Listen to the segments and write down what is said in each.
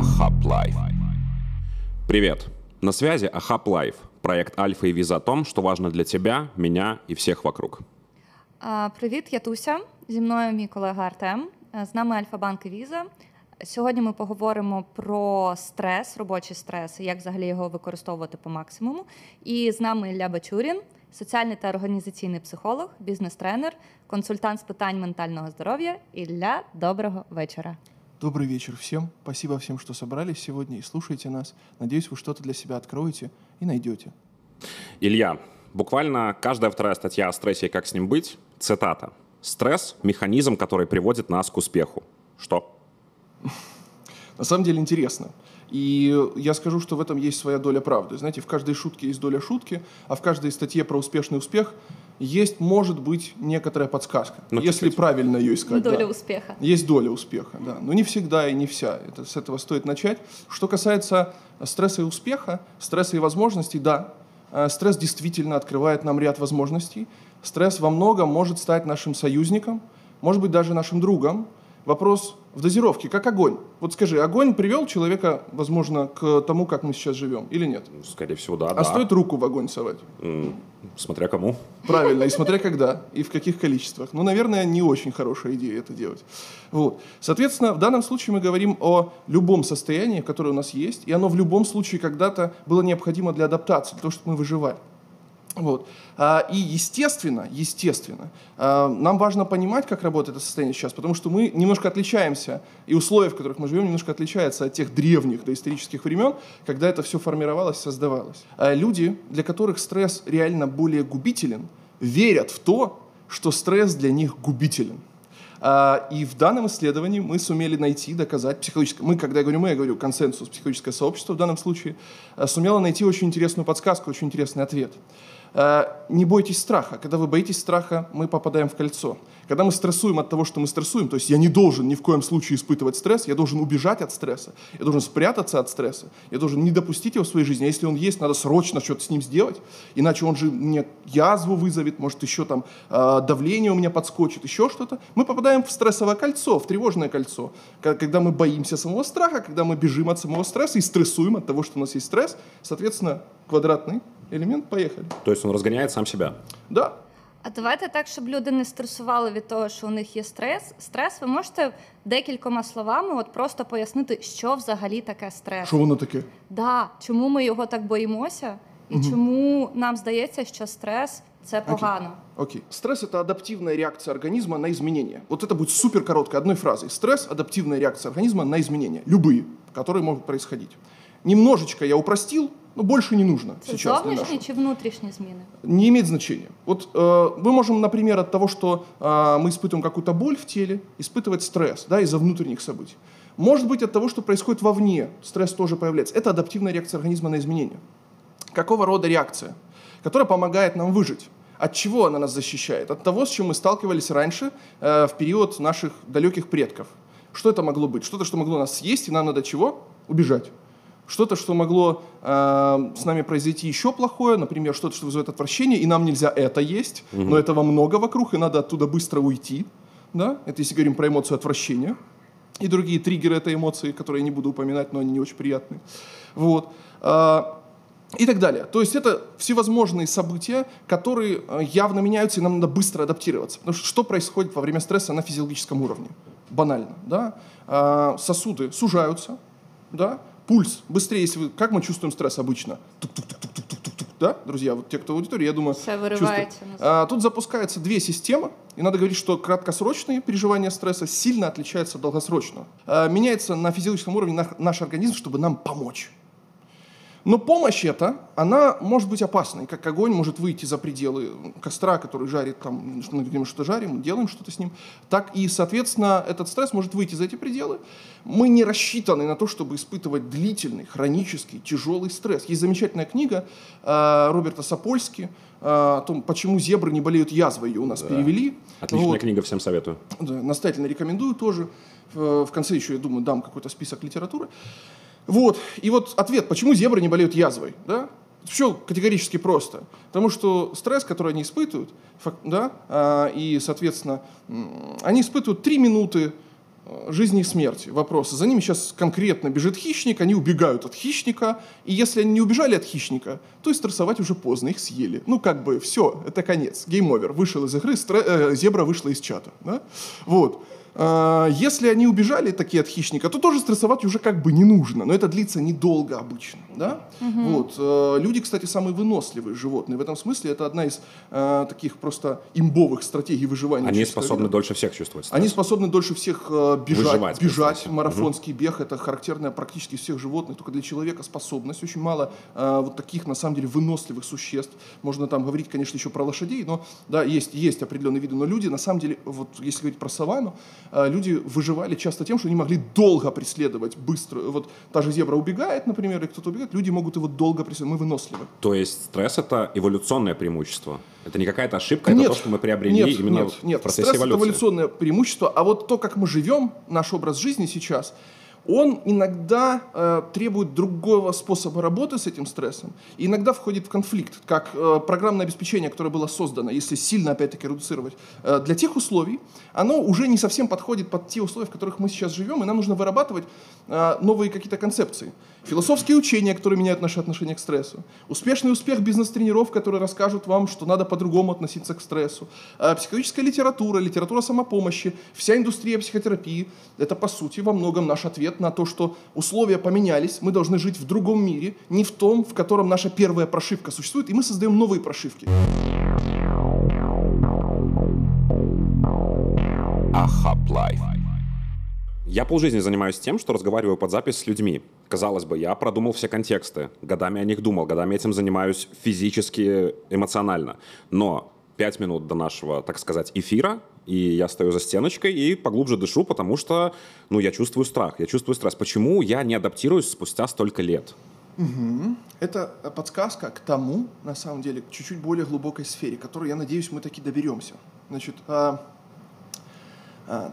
A-Hub Life. Привет! На связи A-Hub Life, проект Альфа и Виза о том, что важно для тебя, меня и всех вокруг. Привіт, я Туся. Зі мною мій колега Артем. Е, З нами Альфа-Банк і Віза. Сьогодні ми поговоримо про стрес, робочий стрес, і як взагалі його використовувати по максимуму. І з нами Ілля Бачурін, соціальний та організаційний психолог, бізнес-тренер, консультант з питань ментального здоров'я. Ілля, доброго вечора. Добрый вечер всем. Спасибо всем, что собрались сегодня и слушаете нас. Надеюсь, вы что-то для себя откроете и найдете. Илья, буквально каждая вторая статья о стрессе и как с ним быть – цитата. «Стресс – механизм, который приводит нас к успеху». Что? На самом деле интересно. И я скажу, что в этом есть своя доля правды. Знаете, в каждой шутке есть доля шутки, а в каждой статье про успешный успех есть, может быть, некоторая подсказка, Ну, если чуть-чуть. правильно ее искать. Доля да. успіха. Есть доля успеха, да. Но не всегда и не вся. Это, с этого стоит начать. Что касается стресса и успеха, стресса и возможностей, да, э, стресс действительно открывает нам ряд возможностей. Стресс во многом может стать нашим союзником, может быть, даже нашим другом. Вопрос в дозировке, как огонь. Вот скажи, огонь привел человека, возможно, к тому, как мы сейчас живем, или нет? Ну, Скорее всего, да. А да. стоит руку в огонь совать? М, Смотря кому. Правильно, и смотря когда, и в каких количествах. Ну, наверное, не очень хорошая идея это делать. Вот. Соответственно, в данном случае мы говорим о любом состоянии, которое у нас есть, и оно в любом случае когда-то было необходимо для адаптации, для того, чтобы мы выживали. Вот. А, И естественно, естественно, а, нам важно понимать, как работает это состояние сейчас, потому что мы немножко отличаемся, и условия, в которых мы живем, немножко отличаются от тех древних доисторических времен, когда это все формировалось, создавалось. А Люди, для которых стресс реально более губителен, верят в то, что стресс для них губителен. И в данном исследовании мы сумели найти, доказать психологическое... Мы, когда я говорю мы, я говорю консенсус, психологическое сообщество в данном случае, сумело найти очень интересную подсказку, очень интересный ответ. А, Не бойтесь страха. Когда вы боитесь страха, мы попадаем в кольцо. Когда мы стрессуем от того, что мы стрессуем, то есть я не должен ни в коем случае испытывать стресс, я должен убежать от стресса, я должен спрятаться от стресса, я должен не допустить его в своей жизни. А если он есть, надо срочно что-то с ним сделать, иначе он же мне язву вызовет, может еще там э, давление у меня подскочит, еще что-то. Мы попадаем в стрессовое кольцо, в тревожное кольцо, когда мы боимся самого страха, когда мы бежим от самого стресса и стрессуем от того, что у нас есть стресс. Соответственно, квадратный элемент, поехали. То есть он разгоняет сам себя. Да, А давайте так, щоб люди не стресували від того, що у них є стрес. Стрес, ви можете декількома словами от просто пояснити, що взагалі таке стрес. что воно таке? Да, чому ми його так боїмося, і чому нам здається, що стрес це погано. Окей. Стресс – это адаптивная реакция организма на изменения. Вот это будет супер коротко, одной фразой. Стресс – адаптивная реакция организма на изменения. Любые, которые могут происходить. Немножечко я упростил, но больше не нужно Це сейчас для зовнішні нашего. чи внутрішні зміни? Не имеет значения. Вот э, мы можем, например, от того, что э, мы испытываем какую-то боль в теле, испытывать стресс да, из-за внутренних событий. Может быть, от того, что происходит вовне, стресс тоже появляется. Это адаптивная реакция организма на изменения. Какого рода реакция? Которая помогает нам выжить. От чего она нас защищает? От того, с чем мы сталкивались раньше, э, в период наших далеких предков. Что это могло быть? Что-то, что могло нас съесть, и нам надо чего? Убежать что-то, что могло э, с нами произойти еще плохое, например, что-то, что вызывает отвращение, и нам нельзя это есть, но этого много вокруг, и надо оттуда быстро уйти. Да? Это если говорим про эмоцию отвращения. И другие триггеры этой эмоции, которые я не буду упоминать, но они не очень приятные. Вот. А, и так далее. То есть это всевозможные события, которые э, явно меняются, и нам надо быстро адаптироваться. Потому что что происходит во время стресса на физиологическом уровне? Банально. Да? А, Сосуды сужаются, да? Пульс быстрее, если вы... Как мы чувствуем стресс обычно? Тук-тук-тук-тук-тук-тук, да, друзья? Вот те, кто в аудитории, я думаю, Все назад. А, Тут запускаются две системы, и надо говорить, что краткосрочные переживания стресса сильно отличаются от долгосрочного. А, Меняется на физиологическом уровне наш организм, чтобы нам помочь. Но помощь эта, она может быть опасной, как огонь может выйти за пределы костра, который жарит, там, мы где мы что-то жарим, делаем что-то с ним, так и, соответственно, этот стресс может выйти за эти пределы. Мы не рассчитаны на то, чтобы испытывать длительный, хронический, тяжелый стресс. Есть замечательная книга э, Роберта Сапольски э, о том, почему зебры не болеют язвой, ее у нас перевели. Отличная Вот. книга, всем советую. Да, настоятельно рекомендую тоже. В в конце еще, я думаю, дам какой-то список литературы. Вот. И вот ответ, почему зебры не болеют язвой. Да? Все категорически просто. Потому что стресс, который они испытывают, да, а, и, соответственно, они испытывают 3 минуты э, жизни и смерти, вопросы. За ними сейчас конкретно бежит хищник, они убегают от хищника, и если они не убежали от хищника, то и стрессовать уже поздно, их съели. Ну, как бы, все, это конец, game over, вышел из игры, стре- э, зебра вышла из чата, да? Вот. А, если они убежали такие от хищника, то тоже стрессовать уже как бы не нужно, но это длится недолго обычно. Да? Угу. Вот. Э, люди, кстати, самые выносливые животные. В этом смысле это одна из э, таких просто имбовых стратегий выживания. Они способны вида. дольше всех чувствовать стресс. Они способны дольше всех э, бежать. Выживать, бежать. Марафонский угу. бег – это характерная практически всех животных, только для человека способность. Очень мало э, вот таких, на самом деле, выносливых существ. Можно там говорить, конечно, еще про лошадей, но да, есть, есть определенные виды. Но люди, на самом деле, вот если говорить про саванну, Э, люди выживали часто тем, что они могли долго преследовать, быстро. Вот та же зебра убегает, например, и кто-то убегает, люди могут его долго преследовать. Мы выносливы. То есть стресс — это эволюционное преимущество? Это не какая-то ошибка, нет, это то, что мы приобрели нет, именно нет, нет. в процессе стресс эволюции? это эволюционное преимущество, а вот то, как мы живем, наш образ жизни сейчас — он иногда э, требует другого способа работы с этим стрессом, и иногда входит в конфликт, как э, программное обеспечение, которое было создано, если сильно, опять-таки, редуцировать, э, для тех условий, оно уже не совсем подходит под те условия, в которых мы сейчас живем, и нам нужно вырабатывать э, новые какие-то концепции. Философские учения, которые меняют наше отношение к стрессу. Успешный успех бизнес-тренеров, которые расскажут вам, что надо по-другому относиться к стрессу. Э, психологическая литература, литература самопомощи, вся индустрия психотерапии – это, по сути, во многом наш ответ на то, что условия поменялись, мы должны жить в другом мире, не в том, в котором наша первая прошивка существует, и мы создаем новые прошивки. Я полжизни занимаюсь тем, что разговариваю под запись с людьми. Казалось бы, я продумал все контексты, годами о них думал, годами этим занимаюсь физически, эмоционально. Но пять минут до нашего, так сказать, эфира, и я стою за стеночкой и поглубже дышу, потому что, ну, я чувствую страх, я чувствую стресс. Почему я не адаптируюсь спустя столько лет? Угу. Это подсказка к тому, на самом деле, чуть-чуть более глубокой сфере, к которой, я надеюсь, мы таки доберемся. Значит, а,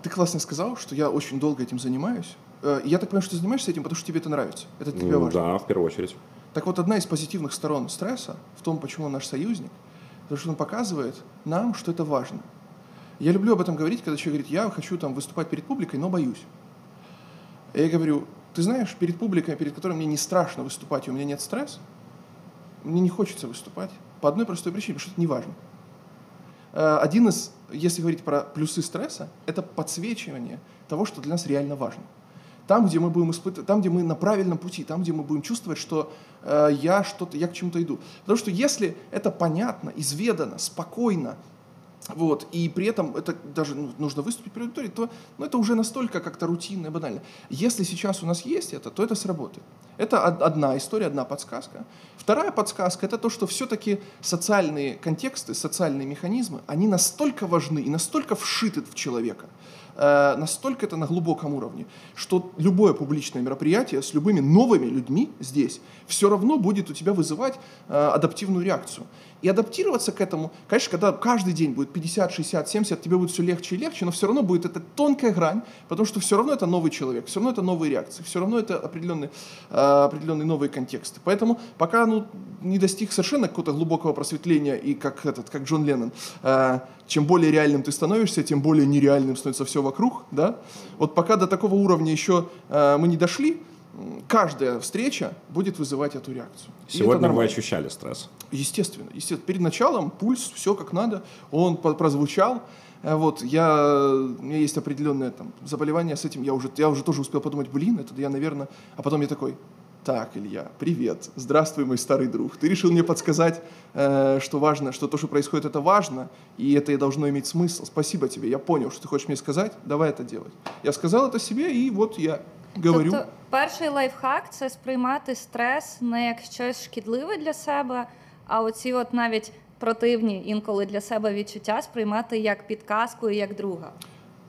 ты классно сказал, что я очень долго этим занимаюсь. А, я так понимаю, что ты занимаешься этим, потому что тебе это нравится. Это для тебя важно. Да, в первую очередь. Так вот, одна из позитивных сторон стресса в том, почему он наш союзник, потому что он показывает нам, что это важно. Я люблю об этом говорить, когда человек говорит, я хочу там выступать перед публикой, но боюсь. И я говорю, ты знаешь, перед публикой, перед которой мне не страшно выступать, и у меня нет стресса, мне не хочется выступать по одной простой причине, потому что это не важно. Э, один из, если говорить про плюсы стресса, это подсвечивание того, что для нас реально важно. Там, где мы будем испытывать, там, где мы на правильном пути, там, где мы будем чувствовать, что э, я что-то, я к чему-то иду. Потому что если это понятно, изведано, спокойно, вот, и при этом это даже ну, нужно выступить перед аудиторией, то ну, это уже настолько как-то рутинно и банально. Если сейчас у нас есть это, то это сработает. Это одна история, одна подсказка. Вторая подсказка – это то, что все-таки социальные контексты, социальные механизмы, они настолько важны и настолько вшиты в человека, э, настолько это на глубоком уровне, что любое публичное мероприятие с любыми новыми людьми здесь все равно будет у тебя вызывать э, адаптивную реакцию. И адаптироваться к этому, конечно, когда каждый день будет 50, 60, 70, тебе будет все легче и легче, но все равно будет эта тонкая грань, потому что все равно это новый человек, все равно это новые реакции, все равно это определенные, э, определенные новые контексты. Поэтому пока ну, не достиг совершенно какого-то глубокого просветления, и как, этот, как Джон Леннон, э, чем более реальным ты становишься, тем более нереальным становится все вокруг, да? Вот пока до такого уровня еще э, мы не дошли, каждая встреча будет вызывать эту реакцию. Сегодня вы ощущали стресс? Естественно, естественно. Перед началом пульс, все как надо, он прозвучал. Э, вот, я, у меня есть определенное там, заболевание с этим, я уже, я уже тоже успел подумать, блин, это я, наверное... А потом я такой, так, Илья, привет, здравствуй, мой старый друг. Ты решил мне подсказать, э, что важно, что то, что происходит, это важно, и это и должно иметь смысл. Спасибо тебе, я понял, что ты хочешь мне сказать, давай это делать. Я сказал это себе, и вот я говорю. Тобто, перший лайфхак це сприймати стрес не як щось шкідливе для себе, а оці, от навіть противні інколи для себе відчуття сприймати як підказку і як друга.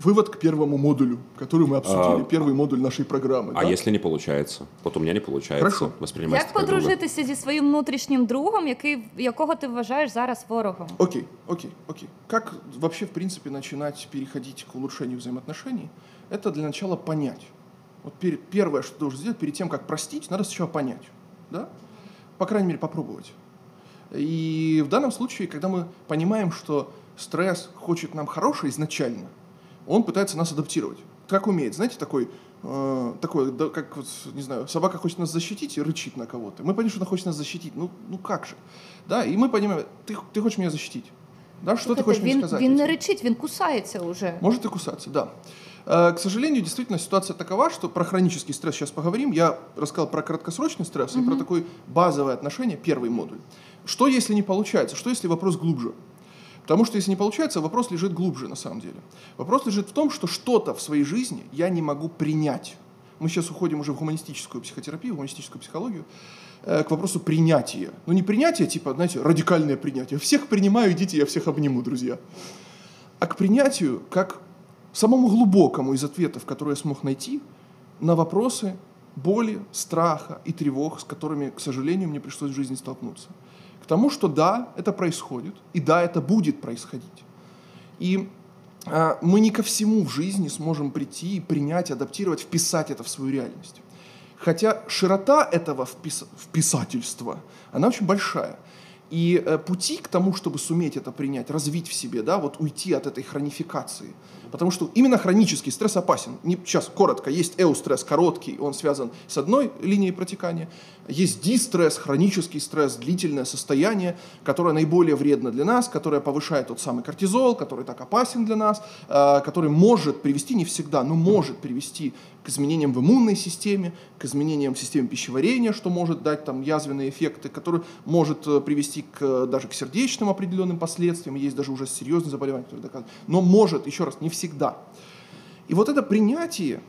Вывод к первому модулю, который мы обсудили, а, первый модуль нашей программы. А да? если не получается? Вот у меня не получается Хорошо. воспринимать Як подружитися зі своїм внутрішнім другом, який, якого ти вважаєш зараз ворогом? Окей, окей, окей. Как вообще, в принципе, начинать переходить к улучшению взаимоотношений? Это для начала понять, вот первое, что ты должен сделать перед тем, как простить, надо сначала понять. Да? По крайней мере, попробовать. И в данном случае, когда мы понимаем, что стресс хочет нам хорошее изначально, он пытается нас адаптировать. как умеет, знаете, такой, э, такой, да, как вот, не знаю, собака хочет нас защитить и рычит на кого-то. Мы понимаем, что она хочет нас защитить. Ну, ну как же? Да, и мы понимаем, ты, ты хочешь меня защитить. Да, что ты хочешь він, мне сказать? він не этим? речить, він кусається уже. Может и кусаться, да. Э, К сожалению, действительно ситуация такова, что про хронический стресс сейчас поговорим. Я рассказал про краткосрочный стресс и про такое базовое отношение, первый модуль. Что, если не получается? Что, если вопрос глубже? Потому что если не получается, вопрос лежит глубже на самом деле. Вопрос лежит в том, что что-то в своей жизни я не могу принять. Мы сейчас уходим уже в гуманистическую психотерапию, в гуманистическую психологию, э, к вопросу принятия. Ну не принятие, типа, знаете, радикальное принятие. Всех принимаю, идите, я всех обниму, друзья. А к принятию, как самому глубокому из ответов, которые я смог найти, на вопросы боли, страха и тревог, с которыми, к сожалению, мне пришлось в жизни столкнуться. К тому, что да, это происходит, и да, это будет происходить. И а, мы не ко всему в жизни сможем прийти и принять, адаптировать, вписать это в свою реальность. Хотя широта этого впис- вписательства, она очень большая. И э, пути к тому, чтобы суметь это принять, развить в себе, да, вот уйти от этой хронификации. Потому что именно хронический стресс опасен. Не, сейчас коротко, есть эустресс короткий, он связан с одной линией протекания. Есть дистресс, хронический стресс, длительное состояние, которое наиболее вредно для нас, которое повышает тот самый кортизол, который так опасен для нас, э, который может привести, не всегда, но может привести к изменениям в иммунной системе, к изменениям в системе пищеварения, что может дать там язвенные эффекты, который может э, привести к, э, даже к сердечным определенным последствиям, есть даже уже серьезные заболевания, которые доказаны, но может, еще раз, не всегда. И вот это принятие,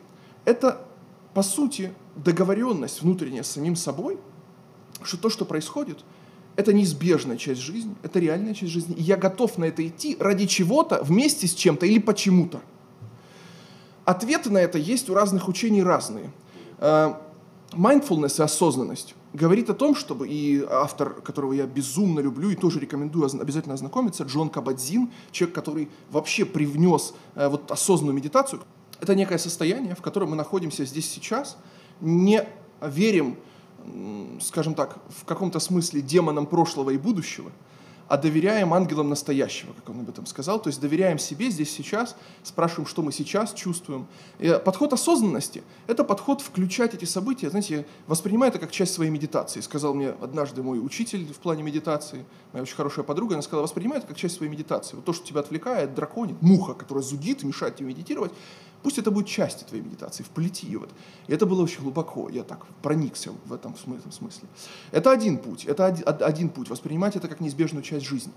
это, по сути, договоренность внутренняя с самим собой, что то, что происходит, это неизбежная часть жизни, это реальная часть жизни, и я готов на это идти ради чего-то, вместе с чем-то или почему-то. Ответы на это есть у разных учений разные. Э, Mindfulness и осознанность говорит о том, чтобы, и автор, которого я безумно люблю и тоже рекомендую обязательно ознакомиться, Джон Кабадзин, человек, который вообще привнес э, вот осознанную медитацию, это некое состояние, в котором мы находимся здесь сейчас, не верим, скажем так, в каком-то смысле демонам прошлого и будущего, а доверяем ангелам настоящего, как он об этом сказал. То есть доверяем себе здесь сейчас, спрашиваем, что мы сейчас чувствуем. И э, подход осознанности – это подход включать эти события, знаете, я воспринимаю это как часть своей медитации. Сказал мне однажды мой учитель в плане медитации, моя очень хорошая подруга, она сказала, воспринимай это как часть своей медитации. Вот то, что тебя отвлекает, драконит, муха, которая зудит, мешает тебе медитировать, пусть это будет частью твоей медитации, вплети ее в это. И это было очень глубоко, я так проникся в этом смы- смысле. Это один путь, это оди- од- один путь, воспринимать это как неизбежную часть жизни.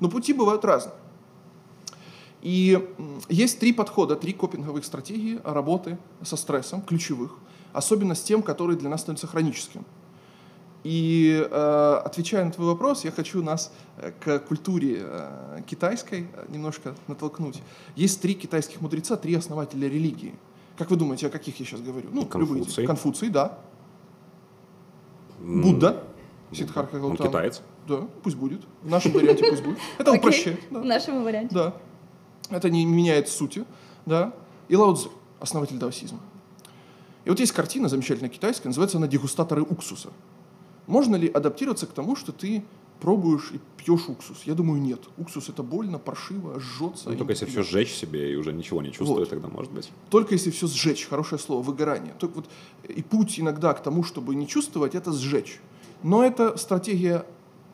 Но пути бывают разные. И есть три подхода, три копинговых стратегии работы со стрессом, ключевых, особенно с тем, который для нас становится хроническим. И э, отвечая на твой вопрос, я хочу нас э, к культуре э, китайской немножко натолкнуть. Есть три китайских мудреца, три основателя религии. Как вы думаете, о каких я сейчас говорю? Ну, любые. Конфуций. Конфуций, да. М, Будда. Сиддхарха Он Гаутама. китаец. Да, пусть будет. В нашем варианте пусть будет. Это упрощает. В нашому варіанті. Да. Это не меняет сути. Да. И Лао Цзы, основатель даосизма. И вот есть картина замечательная китайская, называется она «Дегустаторы уксуса». Можно ли адаптироваться к тому, что ты пробуешь и пьешь уксус? Я думаю, нет. Уксус это больно, паршиво, жжется. Ну, только если все неприятно. сжечь себе и уже ничего не чувствует, Вот. тогда может быть. Только если все сжечь, хорошее слово, выгорание. Только вот и путь иногда к тому, чтобы не чувствовать, это сжечь. Но эта стратегия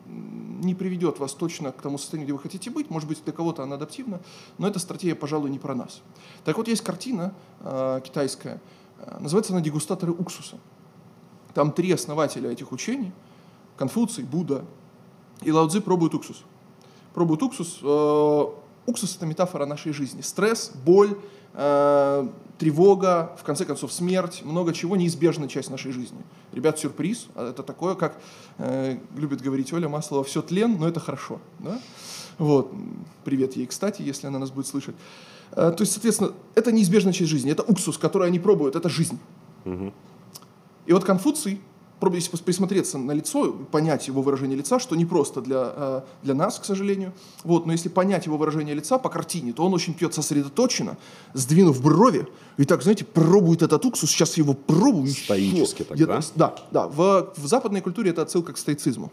не приведет вас точно к тому состоянию, где вы хотите быть. Может быть, для кого-то она адаптивна, но эта стратегия, пожалуй, не про нас. Так вот, есть картина э, китайская, э, называется она «Дегустаторы уксуса». Там три основателя этих учений, Конфуций, Будда и Лао Цзи пробуют уксус. Пробуют уксус. Э, уксус – это метафора нашей жизни. Стресс, боль, э, тревога, в конце концов, смерть, много чего неизбежная часть нашей жизни. Ребят, сюрприз. А Это такое, как э, любит говорить Оля Маслова, все тлен, но это хорошо. Да? Вот. Привет ей, кстати, если она нас будет слышать. То есть, соответственно, это неизбежная часть жизни. Это уксус, который они пробуют, это жизнь. И вот Конфуций, пробуя если присмотреться на лицо, понять его выражение лица, что не просто для, э, для нас, к сожалению, вот, но если понять его выражение лица по картине, то он очень пьет сосредоточенно, сдвинув брови, и так, знаете, пробует этот уксус, сейчас его пробую. Стоически так, да? Да, да. В, в западной культуре это отсылка к стоицизму.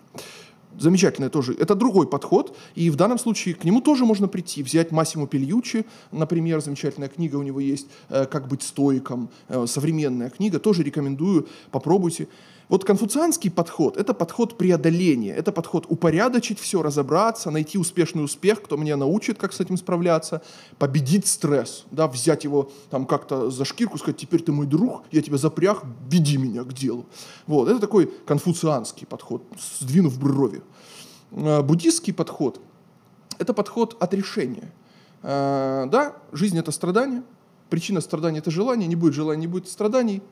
Замечательное тоже. Это другой подход, и в данном случае к нему тоже можно прийти, взять Массимо Пельючи, например, замечательная книга у него есть э, «Как быть стоиком», э, современная книга, тоже рекомендую, попробуйте. Вот конфуцианский подход – это подход преодоления, это подход упорядочить все, разобраться, найти успешный успех, кто меня научит, как с этим справляться, победить стресс, да, взять его там как-то за шкирку, сказать, теперь ты мой друг, я тебя запряг, веди меня к делу. Вот, это такой конфуцианский подход, сдвинув брови. А, буддистский подход – это подход отрешения. А, да, жизнь – это страдание, причина страдания – это желание, не будет желания, не будет страданий,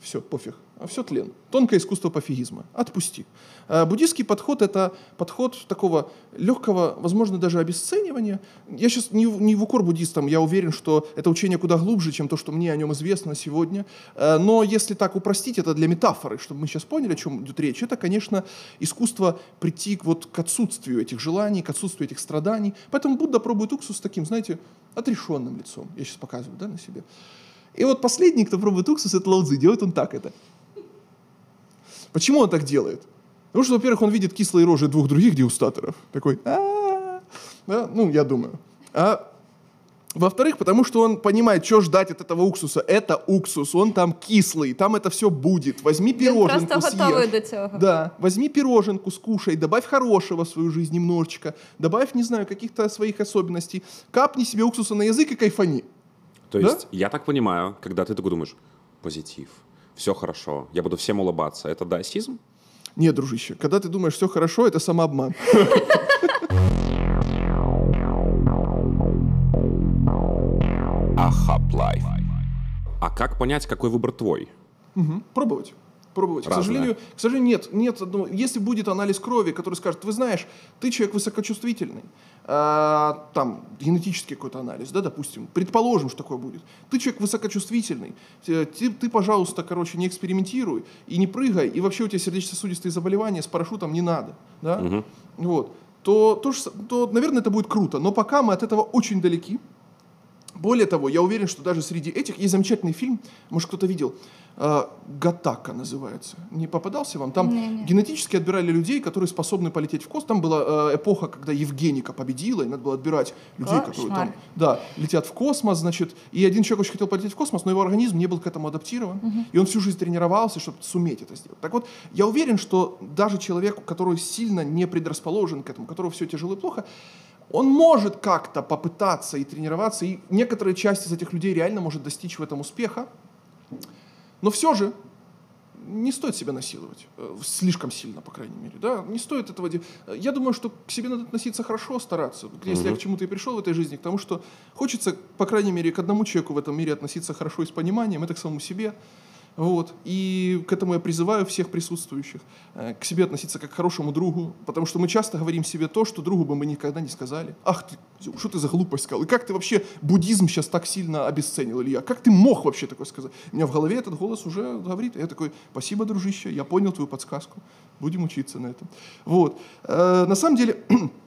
все, пофиг. А все тлен. Тонкое искусство пофигизма. Отпусти. А буддийский подход – это подход такого легкого, возможно, даже обесценивания. Я сейчас не, не в укор буддистам, я уверен, что это учение куда глубже, чем то, что мне о нем известно сегодня. А, но если так упростить, это для метафоры, чтобы мы сейчас поняли, о чем идет речь, это, конечно, искусство прийти вот к отсутствию этих желаний, к отсутствию этих страданий. Поэтому Будда пробует уксус с таким, знаете, отрешенным лицом. Я сейчас показываю да, на себе. И вот последний, кто пробует уксус, это Лаудзи. Делает он так это. Почему он так делает? Потому что, во-первых, он видит кислые рожи двух других дегустаторов. Такой, да, ну, я думаю. А во-вторых, потому что он понимает, что ждать от этого уксуса. Это уксус, он там кислый, там это все будет. Возьми пироженку, просто съешь. до цього. Да, возьми пироженку, скушай, добавь хорошего в свою жизнь немножечко, добавь, не знаю, каких-то своих особенностей, капни себе уксуса на язык и кайфани. То Да? есть, я так понимаю, когда ты такой думаешь, позитив, все хорошо, я буду всем улыбаться, это даосизм? Нет, дружище, когда ты думаешь, все хорошо, это самообман. Ахап лайф. А как понять, какой выбор твой? Пробовать. Пробовать. К Разное. сожалению, к сожалению, нет, нет. одного- Если будет анализ крови, который скажет, вы знаешь, ты человек высокочувствительный, а, там генетический какой-то анализ, да, допустим, предположим, что такое будет. Ты человек высокочувствительный, ты, ты, пожалуйста, короче, не экспериментируй и не прыгай, и вообще у тебя сердечно-сосудистые заболевания с парашютом не надо, да, вот. То, то, то, наверное, это будет круто, но пока мы от этого очень далеки. Более того, я уверен, что даже среди этих есть замечательный фильм, может кто-то видел, э, Гатака называется. Не попадался вам? Там Не-не. генетически отбирали людей, которые способны полететь в космос. Там была э, эпоха, когда Евгеника победила, и надо было отбирать людей, которые Кошмар. там да, летят в космос, значит. И один человек очень хотел полететь в космос, но его организм не был к этому адаптирован. И он всю жизнь тренировался, чтобы суметь это сделать. Так вот, я уверен, что даже человеку, который сильно не предрасположен к этому, у которого все тяжело и плохо, он может как-то попытаться и тренироваться, и некоторая часть из этих людей реально может достичь в этом успеха, но все же не стоит себя насиловать, э, слишком сильно, по крайней мере, да, не стоит этого делать. Я думаю, что к себе надо относиться хорошо, стараться, если я к чему-то и пришел в этой жизни, к тому, что хочется, по крайней мере, к одному человеку в этом мире относиться хорошо и с пониманием, это к самому себе, вот. И к этому я призываю всех присутствующих. э, К себе относиться как к хорошему другу, потому что мы часто говорим себе то, что другу бы мы никогда не сказали. Ах ты, что ты за глупость сказал? И как ты вообще буддизм сейчас так сильно обесценил, Илья? Как ты мог вообще такое сказать? У меня в голове этот голос уже говорит. Я такой, спасибо, дружище, я понял твою подсказку. Будем учиться на этом. Вот. Э, На самом деле,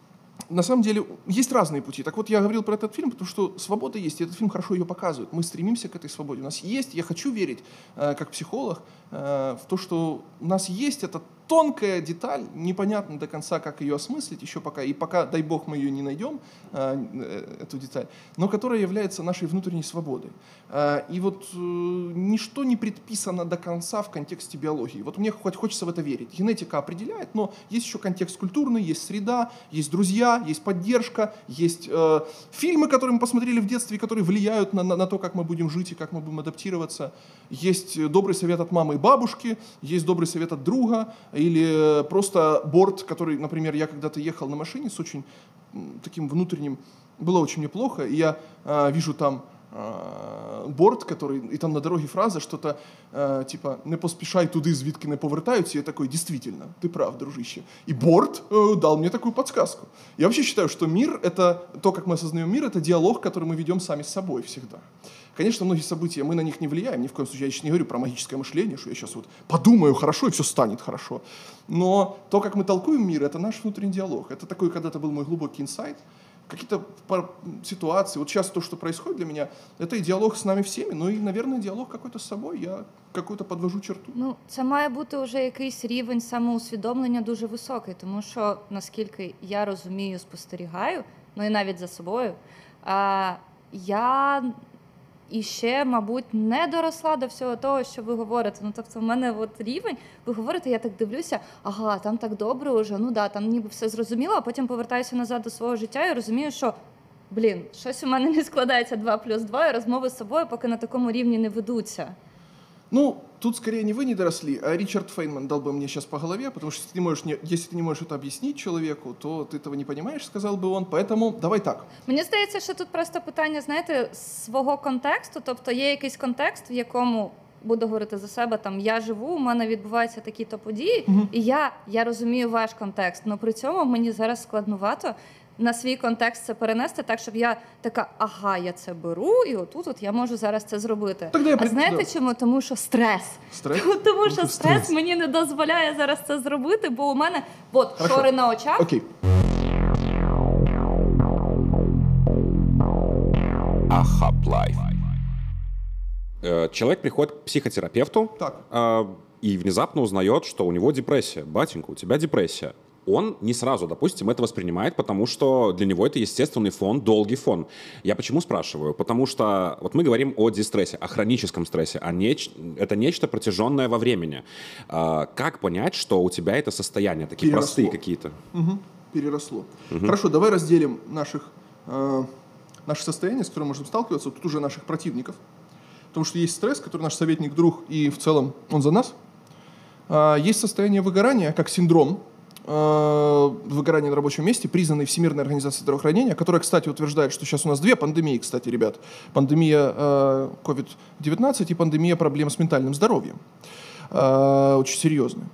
на самом деле есть разные пути. Так вот, я говорил про этот фильм, потому что свобода есть, и этот фильм хорошо ее показывает. Мы стремимся к этой свободе. У нас есть, я хочу верить, э, как психолог, в то, что у нас есть эта тонкая деталь, непонятно до конца, как ее осмыслить еще пока, и пока, дай бог, мы ее не найдем, э, э, эту деталь, но которая является нашей внутренней свободой. Э, И вот э, ничто не предписано до конца в контексте биологии. Вот мне хоть хочется в это верить. Генетика определяет, но есть еще контекст культурный, есть среда, есть друзья, есть поддержка, есть э, фильмы, которые мы посмотрели в детстве, которые влияют на, на, на то, как мы будем жить и как мы будем адаптироваться. Есть э, добрый совет от мамы и бабушки, есть добрый совет от друга, или э, просто борт, который, например, я когда-то ехал на машине с очень таким внутренним, было очень неплохо, и я э, вижу там борт, который, и там на дороге фраза что-то э, типа «не поспішай туди, звідки не повертаються», я такой, действительно, ты прав, дружище. И борт э, дал мне такую подсказку. Я вообще считаю, что мир — это, то, как мы осознаем мир, это диалог, который мы ведем сами с собой всегда. Конечно, многие события, мы на них не влияем, ни в коем случае. Я сейчас не говорю про магическое мышление, что я сейчас вот подумаю хорошо, и все станет хорошо. Но то, как мы толкуем мир, это наш внутренний диалог. Это такой когда-то был мой глубокий инсайт какие-то ситуации. Вот сейчас то, что происходит для меня, это и диалог с нами всеми, ну и, наверное, диалог какой-то з собою. Я какую-то подвожу черту. Ну, це має бути вже якийсь рівень самоусвідомлення дуже високий, тому що наскільки я розумію, спостерігаю, ну і навіть за собою, а, я і ще, мабуть, не доросла до всього того, що ви говорите. Ну, тобто, в мене от рівень, ви говорите, я так дивлюся, ага, там так добре уже, ну да, там ніби все зрозуміло, а потім повертаюся назад до свого життя і розумію, що. Блін, щось у мене не складається 2 плюс 2, і розмови з собою поки на такому рівні не ведуться. Ну, тут скорее не вы не доросли, а Ричард Фейнман дал бы мне сейчас по голове, потому что если ты не можешь, не, если ты не можешь это объяснить человеку, то ты этого не понимаешь, сказал бы он. Поэтому давай так. Мені здається, що тут просто питання, знаєте, свого контексту. Тобто є якийсь контекст, в якому буду говорити за себе, там я живу, у мене відбуваються такі-то події, Мгм. і я, я розумію ваш контекст. але при цьому мені зараз складнувато. на свій контекст це перенести так, щоб я така, ага, я це беру, і отут от я можу зараз це зробити. Тогда я а при- знаєте да. чому? Тому що стрес. Стресс? Тому що Стрес. стрес мені не дозволяє зараз це зробити, бо у мене от Хорошо. шори на очах. Окей. Ахап лайф. Э, Человек приходит к психотерапевту Так. и внезапно узнает, что у него депрессия. Батенька, у тебя депрессия. Он не сразу, допустим, это воспринимает, потому что для него это естественный фон, долгий фон. Я почему спрашиваю? Потому что вот мы говорим о дистрессе, о хроническом стрессе, о неч... это нечто протяженное во времени. А, Как понять, что у тебя это состояние, такие Переросло. простые какие-то? Мгм. Переросло. Хорошо, давай разделим наших, э, наши состояния, с которыми можем сталкиваться, тут уже наших противников. Потому что есть стресс, который наш советник, друг, и в целом он за нас. А, Есть состояние выгорания, как синдром выгорания на рабочем месте, признанный Всемирной организацией здравоохранения, которая, кстати, утверждает, что сейчас у нас две пандемии, кстати, ребят. Пандемия э, COVID-19 и пандемия проблем с ментальным здоровьем. Э, Очень серьезная.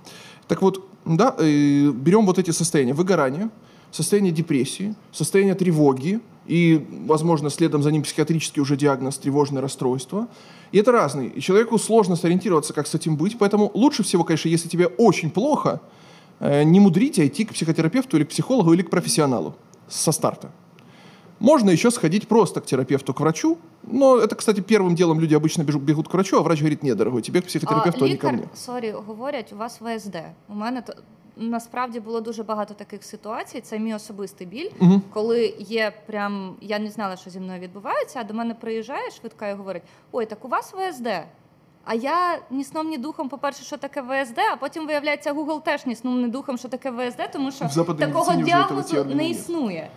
Так вот, да, э, берем вот эти состояния выгорания, состояние депрессии, состояние тревоги и, возможно, следом за ним психиатрический уже диагноз тревожное расстройство. И это разные. И человеку сложно сориентироваться, как с этим быть. Поэтому лучше всего, конечно, если тебе очень плохо, э, не мудрить, а идти к психотерапевту или к психологу или к профессионалу со старта. Можно еще сходить просто к терапевту, к врачу. Но это, кстати, первым делом люди обычно бежу- бегут к врачу, а врач говорит, нет, дорогой, тебе к психотерапевту, а, не ко лікар, мне. сорі, говорять, у вас ВСД. У мене то насправді було дуже багато таких ситуацій. Це мій особистий біль, Мгм. коли є прям я не знала, що зі мною відбувається. А до мене приїжджає швидка і говорить: Ой, так у вас ВСД. А я ні сном, ні духом, по-перше, що таке ВСД, а потім виявляється, Google теж ні сном, ні духом, що таке ВСД, тому що В западній такого медицині вже этого діагнозу терміну не нет. існує.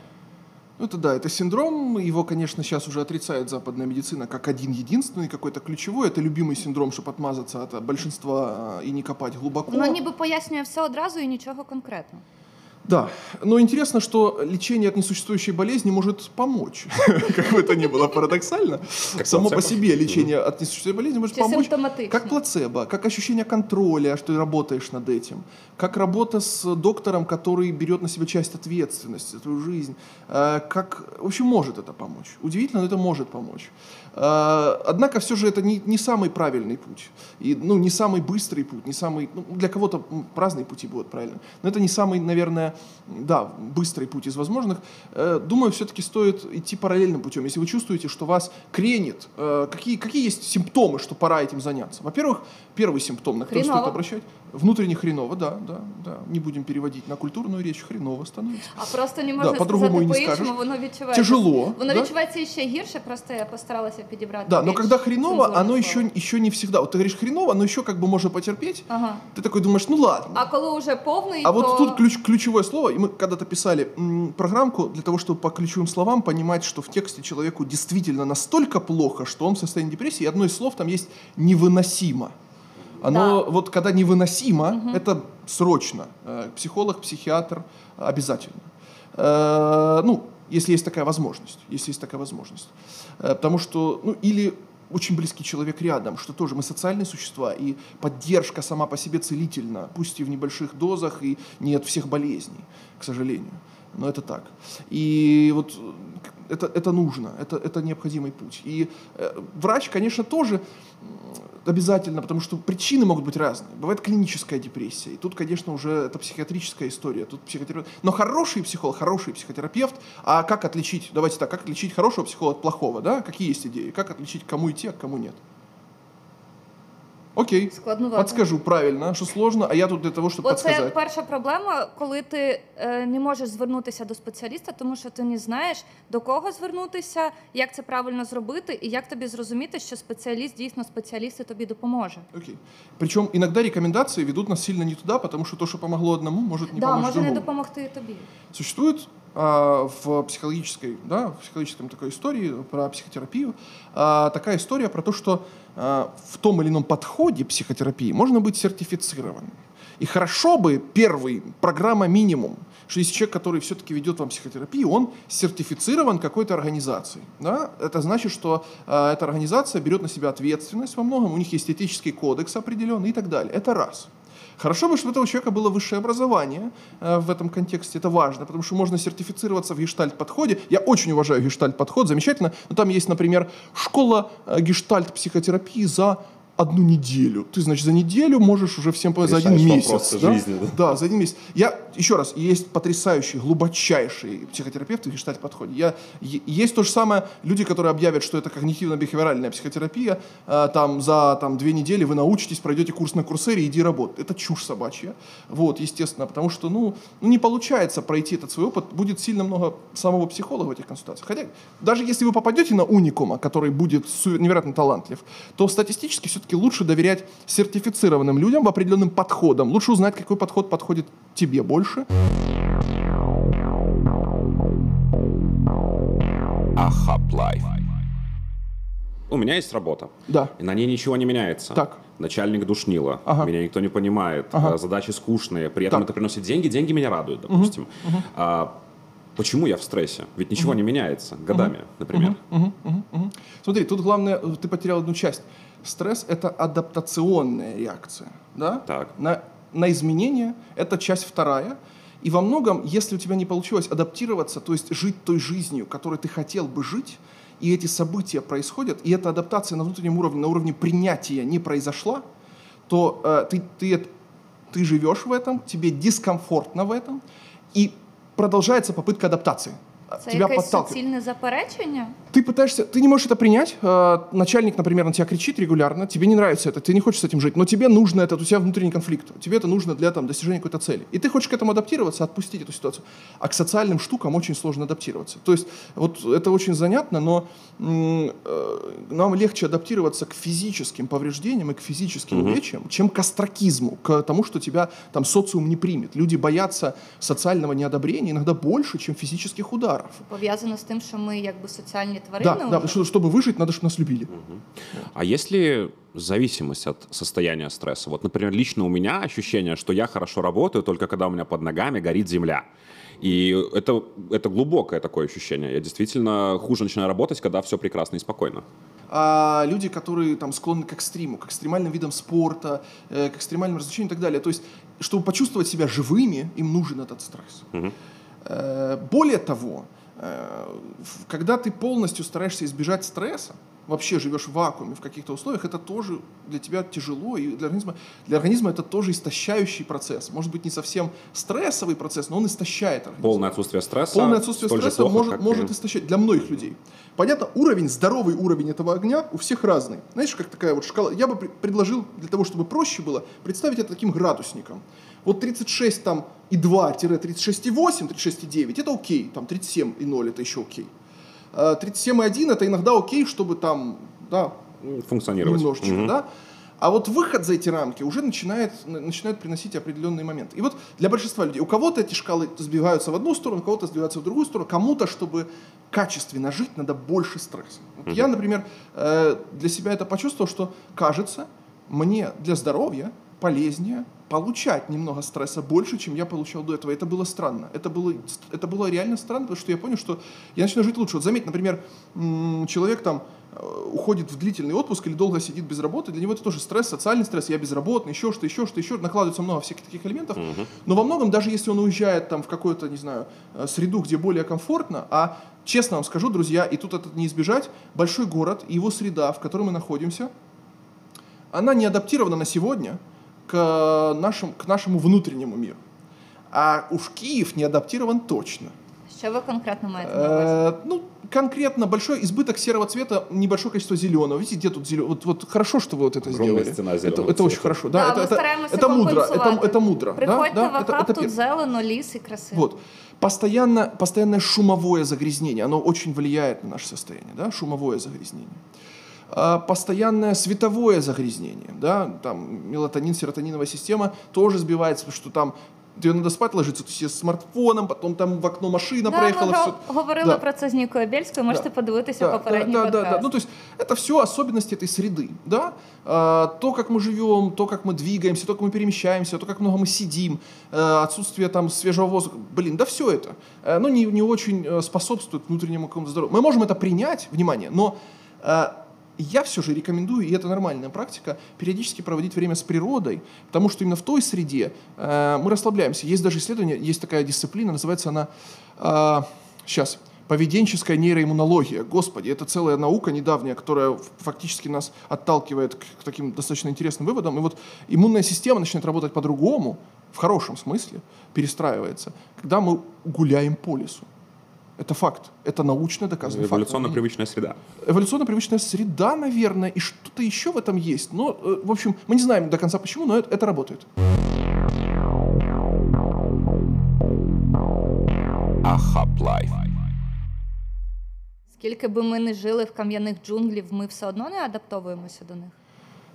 Ну, это да, это синдром, его, конечно, сейчас уже отрицает западная медицина как один единственный, какой-то ключевой. Это любимый синдром, чтобы отмазаться от а, большинства а, и не копать глубоко. Воно ніби пояснює все одразу і нічого конкретно. Да, но интересно, что лечение от несуществующей болезни может помочь. Как бы это ни было парадоксально. Само по себе лечение от несуществующей болезни может помочь. Как плацебо, как ощущение контроля, что ты работаешь над этим, как работа с доктором, который берет на себя часть ответственности за твою жизнь, Э, как, в общем, может это помочь. Удивительно, но это может помочь. Э, Однако все же это не, не самый правильный путь, и, ну, не самый быстрый путь, не самый, ну, для кого-то м, разные пути будут правильно, но это не самый, наверное, да, быстрый путь из возможных. Э, Думаю, все-таки стоит идти параллельным путем. Если вы чувствуете, что вас кренит, э, какие, какие есть симптомы, что пора этим заняться? Во-первых, первый симптом, на который Хреново. стоит обращать, внутренне хреново, да, да, да. Не будем переводить на культурную речь, хреново становится. А просто не можна по-другому сказати і не по-іншому, скажеш. воно відчувається. Тяжело, Воно да? відчувається ще гірше, просто я постаралася підібрати. Да, но більш когда хреново, цензурне оно слово. еще, еще не всегда. Вот ты говоришь хреново, оно еще как бы можно потерпеть. Ага. Ты такой думаешь, ну ладно. А коли вже повний, А то... вот тут ключ, ключевое слово, и мы когда-то писали м, программку для того, чтобы по ключевым словам понимать, что в тексте человеку действительно настолько плохо, что он в состоянии депрессии, и одно из слов там есть «невыносимо». Оно, Да. вот когда невыносимо, это срочно. Э, Психолог, психиатр обязательно. Э, Ну, если есть такая возможность, если есть такая возможность. Э, Потому что, ну, или очень близкий человек рядом, что тоже мы социальные существа, и поддержка сама по себе целительна, пусть и в небольших дозах, и не от всех болезней, к сожалению. Но это так. И вот э, это, это нужно, это, это необходимый путь. И э, врач, конечно, тоже обязательно, потому что причины могут быть разные. Бывает клиническая депрессия, и тут, конечно, уже это психиатрическая история. Тут психотерапевт. Но хороший психолог, хороший психотерапевт, а как отличить, давайте так, как отличить хорошего психолога от плохого, да? Какие есть идеи? Как отличить, кому идти, а кому нет? Окей, Складновато. подскажу правильно, що сложно, а я тут для того, щоб Бо це перша проблема, коли ти е, не можеш звернутися до спеціаліста, тому що ти не знаєш до кого звернутися, як це правильно зробити, і як тобі зрозуміти, що спеціаліст дійсно спеціаліст і тобі допоможе. Окей. Причем иногда рекомендации ведут нас сильно не туда, потому что то, что помогло одному, может не да, помочь може не допомогти і тобі. Существует а, в психологической, да, в психологическом такой истории про психотерапию а, такая история про то, что а, в том или ином подходе психотерапии можно быть сертифицированным. И хорошо бы первый, программа минимум, что если человек, который все-таки ведет вам психотерапию, он сертифицирован какой-то организацией. Да? Это значит, что а, эта организация берет на себя ответственность во многом, у них есть этический кодекс определенный и так далее. Это раз. Хорошо бы, чтобы у этого человека было высшее образование э, в этом контексте, это важно, потому что можно сертифицироваться в гештальт-подходе. Я очень уважаю гештальт-подход, замечательно, но там есть, например, школа э, гештальт-психотерапии за одну неделю. Ты, значит, за неделю можешь уже всем по- за один Решаешь месяц. да? жизни, да. Да, за один месяц. Я, еще раз, есть потрясающие, глубочайшие психотерапевты в гештальт-подходе. Я, е- есть то же самое, люди, которые объявят, что это когнитивно-бихевиоральная психотерапия, э, там, за там, две недели вы научитесь, пройдете курс на курсере, иди работай. Это чушь собачья. Вот, естественно, потому что, ну, ну, не получается пройти этот свой опыт, будет сильно много самого психолога в этих консультациях. Хотя, даже если вы попадете на уникума, который будет невероятно талантлив, то статистически все-таки лучше доверять сертифицированным людям в определенным подходам. Лучше узнать, какой подход подходит тебе больше. Ахаплай. У меня есть работа. Да. И на ней ничего не меняется. Так. Начальник душнило. Ага. Меня никто не понимает. Ага. а, Задачи скучные. При этом Так. это приносит деньги. Деньги меня радуют, допустим. А, почему я в стрессе? Ведь ничего не меняется годами, например. Мгм, мгм, мгм. Смотри, тут главное, э, ты потерял одну часть. Стресс – это адаптационная реакция. Да? Так. На, на изменения – это часть вторая. И во многом, если у тебя не получилось адаптироваться, то есть жить той жизнью, которой ты хотел бы жить, и эти события происходят, и эта адаптация на внутреннем уровне, на уровне принятия не произошла, то э, ты, ты, ты живешь в этом, тебе дискомфортно в этом, и продолжается попытка адаптации. Це тебя якесь подталкивает. суцільне заперечення? Ты пытаешься, ты не можешь это принять. э, начальник, например, на тебя кричит регулярно, тебе не нравится это, ты не хочешь с этим жить, но тебе нужно это, у тебя внутренний конфликт, тебе это нужно для там, достижения какой-то цели. И ты хочешь к этому адаптироваться, отпустить эту ситуацию. А к социальным штукам очень сложно адаптироваться. То есть вот это очень занятно, но э, нам легче адаптироваться к физическим повреждениям и к физическим увечьям, чем к астракизму, к тому, что тебя там социум не примет. Люди боятся социального неодобрения иногда больше, чем физических ударов. Пов'язано з тим, що ми якби соціальні тварини. Да, да, что, чтобы выжить, надо, чтобы нас любили. А есть ли зависимость от состояния стресса? Вот, например, лично у меня ощущение, что я хорошо работаю только когда у меня под ногами горит земля. И это, это глубокое такое ощущение. Я действительно хуже начинаю работать, когда все прекрасно и спокойно. А люди, которые там склонны к экстриму, к экстремальным видам спорта, э, к экстремальным развлечениям и так далее. То есть, чтобы почувствовать себя живыми, им нужен этот стресс. Э, более того, э, когда ты полностью стараешься избежать стресса, вообще живешь в вакууме, в каких-то условиях, это тоже для тебя тяжело, и для организма, для организма это тоже истощающий процесс. Может быть, не совсем стрессовый процесс, но он истощает организм. Полное отсутствие стресса. Полное отсутствие стресса плохо, может, может и- истощать для многих людей. Понятно, уровень, здоровый уровень этого огня у всех разный. Знаешь, как такая вот шкала. Я бы пр- предложил, для того, чтобы проще было, представить это таким градусником. Вот 36 там и 2-36,8, 36,9 это окей, там 37 и 0 это еще окей. А 37,1 это иногда окей, чтобы там, да, функционировать. немножечко, Мгм. да. А вот выход за эти рамки уже начинает, начинает приносить определенные моменты. И вот для большинства людей, у кого-то эти шкалы сбиваются в одну сторону, у кого-то сдвигаются в другую сторону, кому-то, чтобы качественно жить, надо больше стресса. Вот Я, например, э, для себя это почувствовал, что кажется, мне для здоровья полезнее получать немного стресса больше, чем я получал до этого. Это было странно. Это было, это было реально странно, потому что я понял, что я начинаю жить лучше. Вот заметь, например, человек там э, уходит в длительный отпуск или долго сидит без работы, для него это тоже стресс, социальный стресс, я безработный, еще что, еще что, еще, накладывается много всяких таких элементов. Но во многом, даже если он уезжает там в какую-то, не знаю, э, среду, где более комфортно, а честно вам скажу, друзья, и тут это не избежать, большой город и его среда, в которой мы находимся, она не адаптирована на сегодня к, нашим, к нашему внутреннему миру. А уж Киев не адаптирован точно. Что вы конкретно маете на увазі? Э, ну, конкретно большой избыток серого цвета, небольшое количество зеленого. Видите, где тут зеленый? Вот, вот хорошо, что вы вот это Огромная сделали. стена это, зеленого это очень цвета. хорошо. Да, Да, это, ми это, стараємося это мудро. Это, компенсувати. это мудро. Приходьте да, в да, Ахап, это, это тут пер- зелено, ліс і красиво. Вот. Постоянно, постоянное шумовое загрязнение, оно очень влияет на наше состояние, да, шумовое загрязнение. А, Постоянное световое загрязнение, да, там мелатонин, серотониновая система тоже сбивается, потому что там тебе надо спать ложиться, то есть с смартфоном, потом там в окно машина Да, проехала. ми всё. го- говорили Да. про це з Нікою Бєльською, можете Да. подивитися Да, попередній да, да, подкаст. да, да. Ну, то есть это все особенности этой среды, да? А, то, как мы живем, то, как мы двигаемся, то, как мы перемещаемся, то, как много мы сидим, э, отсутствие там свежего воздуха, блин, да все это, э, ну, не, не очень э, способствует внутреннему какому-то здоровью. Мы можем это принять, внимание, но э, я все же рекомендую, и это нормальная практика, периодически проводить время с природой, потому что именно в той среде э, мы расслабляемся. Есть даже исследование, есть такая дисциплина, называется она, сейчас, поведенческая нейроиммунология. Господи, это целая наука недавняя, которая фактически нас отталкивает к, к таким достаточно интересным выводам. И вот иммунная система начинает работать по-другому, в хорошем смысле, перестраивается, когда мы гуляем по лесу. Это факт. Это научно доказанный факт. Эволюционно-привычная среда. Эволюционно-привычная среда, наверное, и что-то еще в этом есть. Но, э, в общем, мы не знаем до конца почему, но это, это работает. Ахап Лайф. Скільки би ми не жили в кам'яних джунглів, ми все одно не адаптовуємося до них.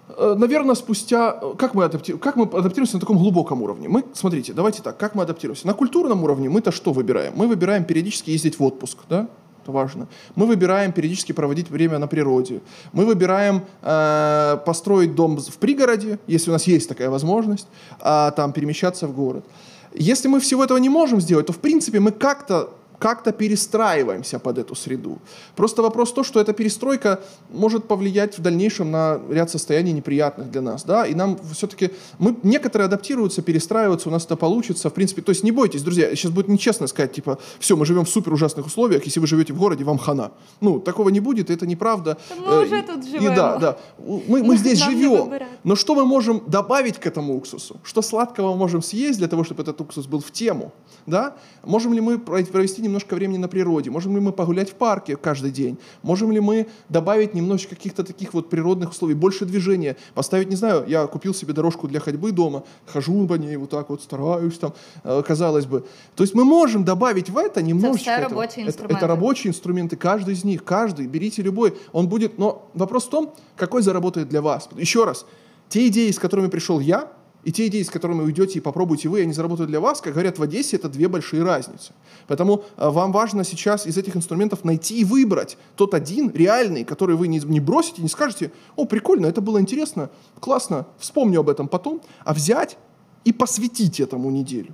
Э, Наверное, спустя... э, Как мы, адаптируем, как мы адаптируемся на таком глубоком уровне? Мы, смотрите, давайте так, как мы адаптируемся? На культурном уровне мы-то что выбираем? Мы выбираем периодически ездить в отпуск, да? Это важно. Мы выбираем периодически проводить время на природе. Мы выбираем э, построить дом в пригороде, если у нас есть такая возможность, а там перемещаться в город. Если мы всего этого не можем сделать, то в принципе мы как-то как-то перестраиваемся под эту среду. Просто вопрос в том, что эта перестройка может повлиять в дальнейшем на ряд состояний неприятных для нас, да, и нам все-таки, мы, некоторые адаптируются, перестраиваются, у нас это получится, в принципе, то есть не бойтесь, друзья, сейчас будет нечестно сказать, типа, все, мы живем в супер ужасных условиях, если вы живете в городе, вам хана. Ну, такого не будет, это неправда. Да мы Э, уже и- тут и живем. да, да, У- мы, мы здесь живем, но что мы можем добавить к этому уксусу? Что сладкого мы можем съесть для того, чтобы этот уксус был в тему? Да? Можем ли мы про- провести немножко времени на природе? Можем ли мы погулять в парке каждый день? Можем ли мы добавить немножечко каких-то таких вот природных условий, больше движения? Поставить, не знаю, я купил себе дорожку для ходьбы дома, хожу по ней вот так вот, стараюсь там, э, казалось бы. То есть мы можем добавить в это немножечко все этого. рабочие Это- инструменты. Это рабочие инструменты, каждый из них, каждый, берите любой, он будет, но вопрос в том, какой заработает для вас. Еще раз, те идеи, с которыми пришел я, и те идеи, с которыми вы идете и попробуете вы, они заработают для вас, как говорят в Одессе, это две большие разницы. Поэтому э, вам важно сейчас из этих инструментов найти и выбрать тот один, реальный, который вы не, не бросите, не скажете, о, прикольно, это было интересно, классно, вспомню об этом потом, а взять и посвятить этому неделю.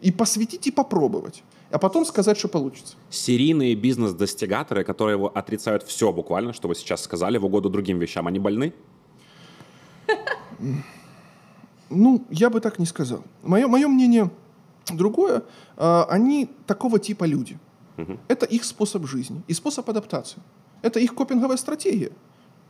И посвятить и попробовать. А потом сказать, что получится. Серийные бизнес-достигаторы, которые его отрицают все буквально, что вы сейчас сказали, в угоду другим вещам, они больны? Ну, я бы так не сказал. Мое, мое мнение другое. А, Они такого типа люди. Это их способ жизни и способ адаптации. Это их копинговая стратегия.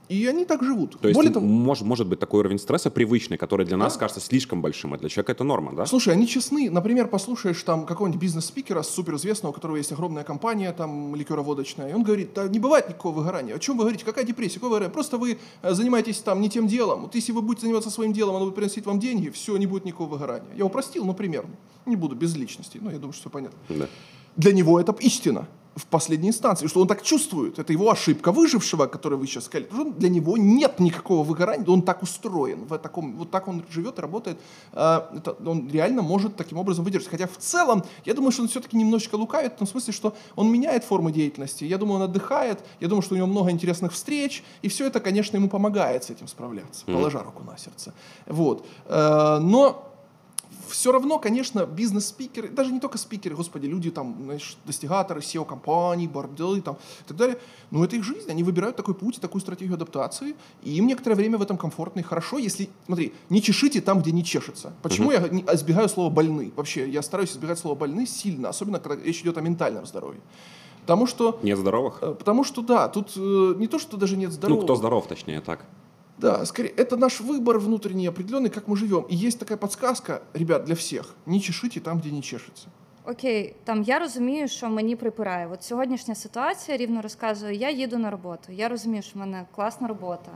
И они так живут. То есть Более того, может, может быть такой уровень стресса привычный, который для нас кажется слишком большим, а для человека это норма, да? Слушай, они честны. Например, послушаешь там какого-нибудь бизнес-спикера суперизвестного, у которого есть огромная компания, там, ликероводочная, и он говорит, да не бывает никакого выгорания. О чем вы говорите? Какая депрессия? Какое выгорание? Просто вы э, занимаетесь там не тем делом. Вот если вы будете заниматься своим делом, оно будет приносить вам деньги, все, не будет никакого выгорания. Я упростил, но примерно. Не буду без личности, но я думаю, что все понятно. Да. Для него это истина в последней инстанции, что он так чувствует. Это его ошибка выжившего, который вы сейчас сказали. Потому что Для него нет никакого выгорания, он так устроен, в таком, вот так он живет работает. А, это, он реально может таким образом выдержать. Хотя в целом, я думаю, что он все-таки немножечко лукавит, в том смысле, что он меняет формы деятельности. Я думаю, он отдыхает, я думаю, что у него много интересных встреч, и все это, конечно, ему помогает с этим справляться, положа руку на сердце. Вот. Э, Но все равно, конечно, бизнес-спикеры, даже не только спикеры, господи, люди там, знаешь, достигаторы, SEO-компаний, борделы там и так далее, но это их жизнь, они выбирают такой путь, и такую стратегию адаптации, и им некоторое время в этом комфортно и хорошо, если, смотри, не чешите там, где не чешется. Почему я не- избегаю слова «больны»? Вообще, я стараюсь избегать слова «больны» сильно, особенно, когда речь идет о ментальном здоровье. Потому что, Нет здоровых? э, потому что да, тут э, не то, что даже нет Ну, здорового. кто здоров, точнее, так. Да, скорее, это наш выбор внутренний определенный, как мы живем. И есть такая подсказка, ребят, для всех. Не чешите там, где не чешется. Окей, там я розумію, що мені припирає. От сьогоднішня ситуація рівно розказую. Я їду на роботу. Я розумію, що в мене класна робота.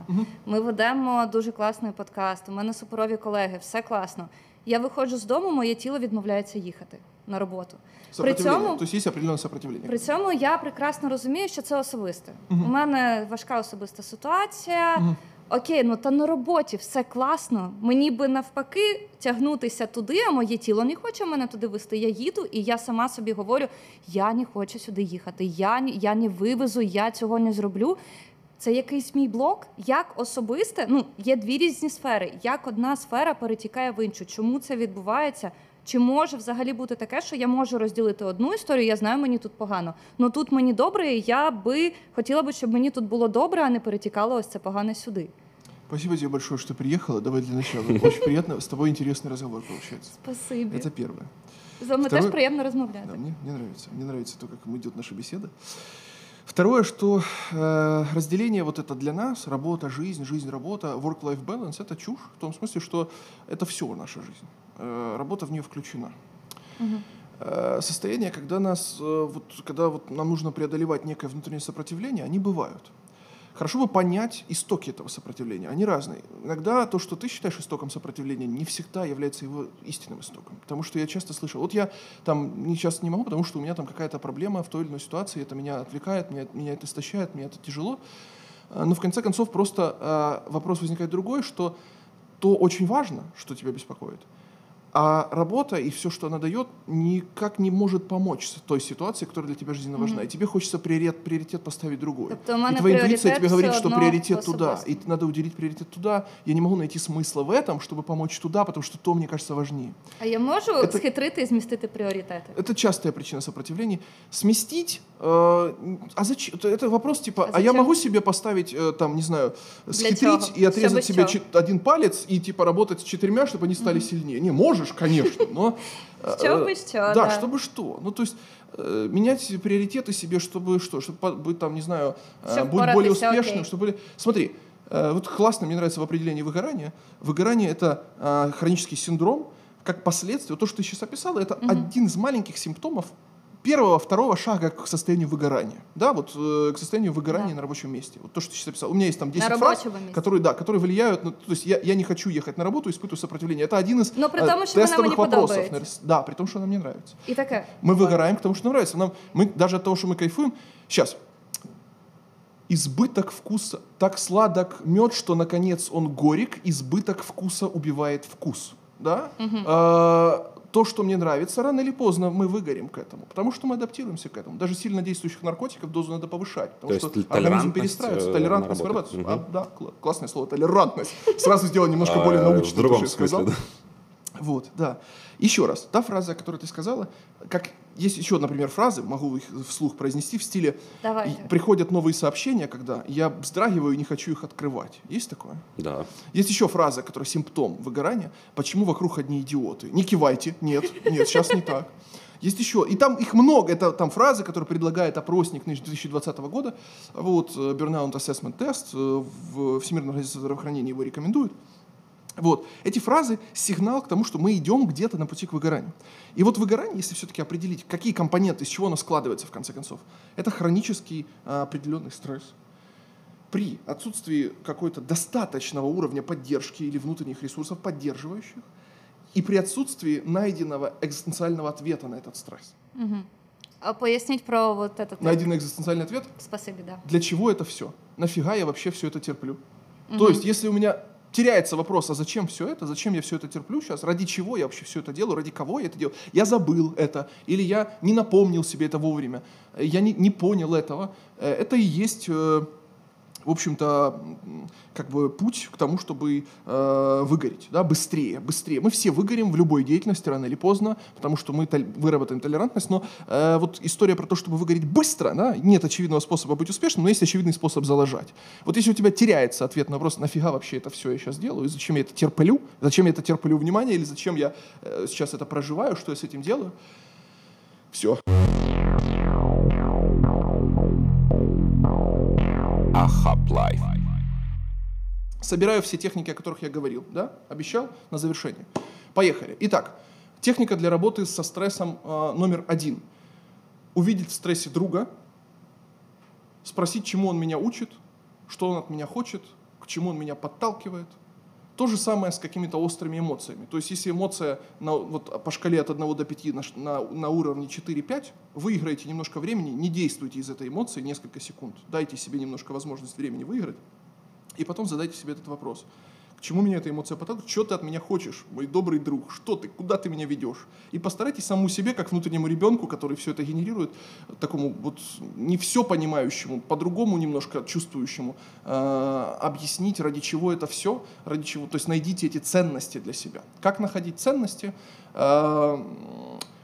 Ми ведемо дуже класний подкаст. У мене суперові колеги, все класно. Я виходжу з дому, моє тіло відмовляється їхати на роботу. При Сопротивление. цьому То есть есть определенное сопротивление. При цьому я прекрасно розумію, що це особисте. У мене важка особиста ситуація. Окей, ну та на роботі все класно. Мені би навпаки тягнутися туди, а моє тіло не хоче мене туди вести. Я їду, і я сама собі говорю: я не хочу сюди їхати, я, ні- я не вивезу, я цього не зроблю. Це якийсь мій блок. Як особисте, ну є дві різні сфери. Як одна сфера перетікає в іншу? Чому це відбувається? Чи може взагалі бути таке, що я можу розділити одну історію, я знаю, мені тут погано. Ну тут мені добре, і я би хотіла би, щоб мені тут було добре, а не перетікало ось це погане сюди. Спасибо тебе большое, что приехала. Давай для начала. Очень приятно. С тобой интересный разговор получается. Спасибі. Это первое. З вами Второе- теж приємно Да, розмовляти. мне, мне нравится. Мне нравится то, как идет наша беседа. Второе, что э, разделение вот это для нас, работа, жизнь, жизнь, работа, work-life balance, это чушь в том смысле, что это все наша жизнь. Э, работа в нее включена. Э, состояние, когда, нас, э, вот, когда вот нам нужно преодолевать некое внутреннее сопротивление, они бывают. Хорошо бы понять истоки этого сопротивления. Они разные. Иногда то, что ты считаешь истоком сопротивления, не всегда является его истинным истоком. Потому что я часто слышал, вот я там не часто не могу, потому что у меня там какая-то проблема в той или иной ситуации, это меня отвлекает, меня, меня это истощает, мне это тяжело. А, Но в конце концов просто а, вопрос возникает другой, что то очень важно, что тебя беспокоит. А работа и все, что она дает, никак не может помочь с той ситуации, которая для тебя жизненно важна. И тебе хочется приоритет, приоритет поставить другой. Тобто у и мене твоя интуиция пріоритет тебе говорит, все что одно приоритет туда. особисто. И надо уделить приоритет туда. Я не могу найти смысла в этом, чтобы помочь туда, потому что то, мне кажется, важнее. А я можу Это- схитрити і змістити пріоритети? Это частая причина сопротивления. Сместить, э, а зачем? Это, это вопрос типа, А а, я зачем? могу себе поставить, э, там, не знаю, схитрить чего? и отрезать Чтобы себе чё? чет- один палец и типа работать с четырьмя, чтобы они стали сильнее. Не, можешь, конечно, но... Чтобы э, что, Да, да. чтобы что. Ну, то есть э, менять приоритеты себе, чтобы что? Чтобы быть там, не знаю, э, быть более успешным, чтобы были... Смотри, вот классно, мне нравится в определении выгорания. Выгорание – это хронический синдром, как последствие. То, что ты сейчас описала, это один из маленьких симптомов первого, второго шага к состоянию выгорания. Да, вот э, к состоянию выгорания Да. на рабочем месте. Вот то, что ты сейчас описал. У меня есть там 10 На фраз, месте. которые, да, которые влияют на... То есть я, я не хочу ехать на работу, испытываю сопротивление. Это один из Но при э, том, что она тестовых вопросов. наверное. Да, при том, что она мне нравится. І таке. Мы выгораем к тому, что нам нравится. Нам, мы, даже от того, что мы кайфуем. Сейчас. Избыток вкуса. Так сладок мед, что, наконец, он горек. Избыток вкуса убивает вкус. Да? А, то, что мне нравится, рано или поздно мы выгорим к этому. Потому что мы адаптируемся к этому. Даже сильно действующих наркотиков дозу надо повышать. Потому То что организм перестраивается. э, Толерантность вырабатывается. А, да, кла- классное слово. Толерантность. Сразу сделал немножко А, более в другом то, что смысле, сказал. да. Вот, да. Еще раз, та фраза, которую ты сказала, как есть еще, например, фразы, могу их вслух произнести в стиле Давайте. «И приходят новые сообщения, когда я вздрагиваю и не хочу их открывать. Есть такое? Да. Есть еще фраза, которая симптом выгорания. Почему вокруг одни идиоты? Не кивайте. Нет, нет, сейчас не так. Есть еще, и там их много, это там фразы, которые предлагает опросник 2020 года, вот, э, Burnout Assessment Test, э, в Всемирная организация здравоохранения его рекомендует. Вот. Эти фразы – сигнал к тому, что мы идем где-то на пути к выгоранию. И вот выгорание, если все-таки определить, какие компоненты, из чего оно складывается в конце концов, это хронический а, определенный стресс. При отсутствии какой-то достаточного уровня поддержки или внутренних ресурсов поддерживающих, и при отсутствии найденного экзистенциального ответа на этот стресс. А поясніть про вот этот. Найденный экзистенциальный ответ Спасибі, да. для чего это все? Нафига я вообще все это терплю? То есть, если у меня теряется вопрос, а зачем все это, зачем я все это терплю сейчас, ради чего я вообще все это делаю, ради кого я это делаю, я забыл это, или я не напомнил себе это вовремя, я не, не понял этого, Э, это и есть, э, в общем-то, как бы путь к тому, чтобы э, выгореть, да, быстрее, быстрее. Мы все выгорим в любой деятельности рано или поздно, потому что мы толь- выработаем толерантность, но э, вот история про то, чтобы выгореть быстро, да, нет очевидного способа быть успешным, но есть очевидный способ залажать. Вот если у тебя теряется ответ на вопрос, нафига вообще это все я сейчас делаю, и зачем я это терплю, зачем я это терплю внимание, или зачем я э, сейчас это проживаю, что я с этим делаю, все. Life. Собираю все техники, о которых я говорил, да? Обещал на завершение. Поехали. Итак, техника для работы со стрессом э, номер один. Увидеть в стрессе друга, спросить, чему он меня учит, что он от меня хочет, к чему он меня подталкивает. То же самое с какими-то острыми эмоциями. То есть, если эмоция на, вот, по шкале от 1 до 5 на, на, на уровне 4-5, выиграете немножко времени, не действуйте из этой эмоции несколько секунд. Дайте себе немножко возможность времени выиграть, и потом задайте себе этот вопрос – чему меня эта эмоция подталкивает, что ты от меня хочешь, мой добрый друг, что ты, куда ты меня ведешь. И постарайтесь самому себе, как внутреннему ребенку, который все это генерирует, такому вот не все понимающему, по-другому немножко чувствующему, э, объяснить, ради чего это все, ради чего, то есть найдите эти ценности для себя. Как находить ценности? Э,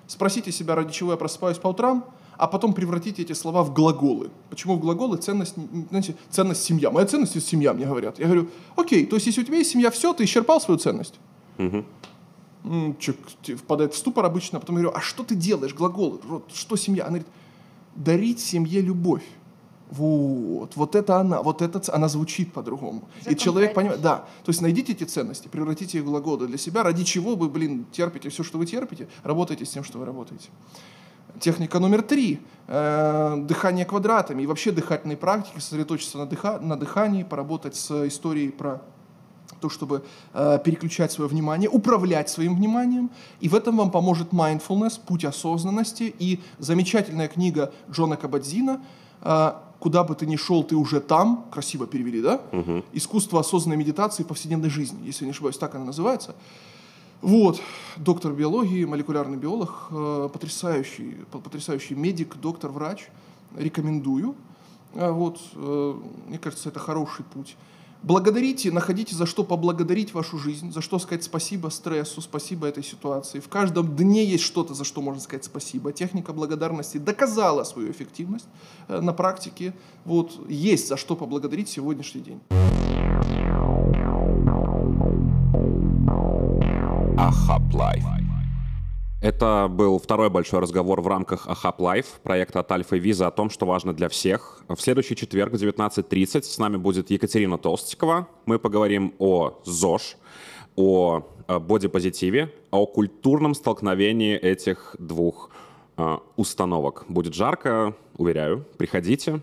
спросите себя, ради чего я просыпаюсь по утрам, а потом превратить эти слова в глаголы. Почему в глаголы? Ценность, знаете, ценность семья. Моя ценность это семья, мне говорят. Я говорю, окей, то есть если у тебя есть семья, все, ты исчерпал свою ценность. Угу. Человек впадает в ступор обычно, а потом я говорю, а что ты делаешь, глаголы, что семья? Она говорит, дарить семье любовь. Вот, вот это она, вот это она звучит по-другому. И человек понимает, да, то есть найдите эти ценности, превратите их в глаголы для себя, ради чего вы, блин, терпите все, что вы терпите, работайте с тем, что вы работаете. Техника номер три э, дыхание квадратами и вообще дыхательные практики, сосредоточиться на, дыха, на дыхании, поработать с историей про то, чтобы э, переключать свое внимание, управлять своим вниманием. И в этом вам поможет mindfulness, путь осознанности и замечательная книга Джона Кабадзина э, «Куда бы ты ни шел, ты уже там». Красиво перевели, да? Угу. «Искусство осознанной медитации в повседневной жизни», если не ошибаюсь, так она называется. Вот, доктор биологии, молекулярный биолог, э, потрясающий, потрясающий медик, доктор, врач. Рекомендую. А вот, э, мне кажется, это хороший путь. Благодарите, находите за что поблагодарить вашу жизнь, за что сказать спасибо стрессу, спасибо этой ситуации. В каждом дне есть что-то, за что можно сказать спасибо. Техника благодарности доказала свою эффективность э, на практике. Вот, есть за что поблагодарить сегодняшний день. Ahab Life. Это был второй большой разговор в рамках Ahab Life, проекта от Альфа Виза о том, что важно для всех. В следующий четверг в 19.30 с нами будет Екатерина Толстикова. Мы поговорим о ЗОЖ, о бодипозитиве, о культурном столкновении этих двух э, установок. Будет жарко, уверяю. Приходите.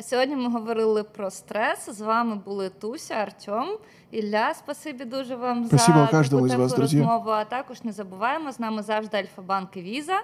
А сьогодні ми говорили про стрес. З вами були Туся, Артем, Ілля. Спасибі дуже вам Спасибо за таку вас, теплу друзі. розмову. А також не забуваємо з нами завжди Альфа-банк і Віза.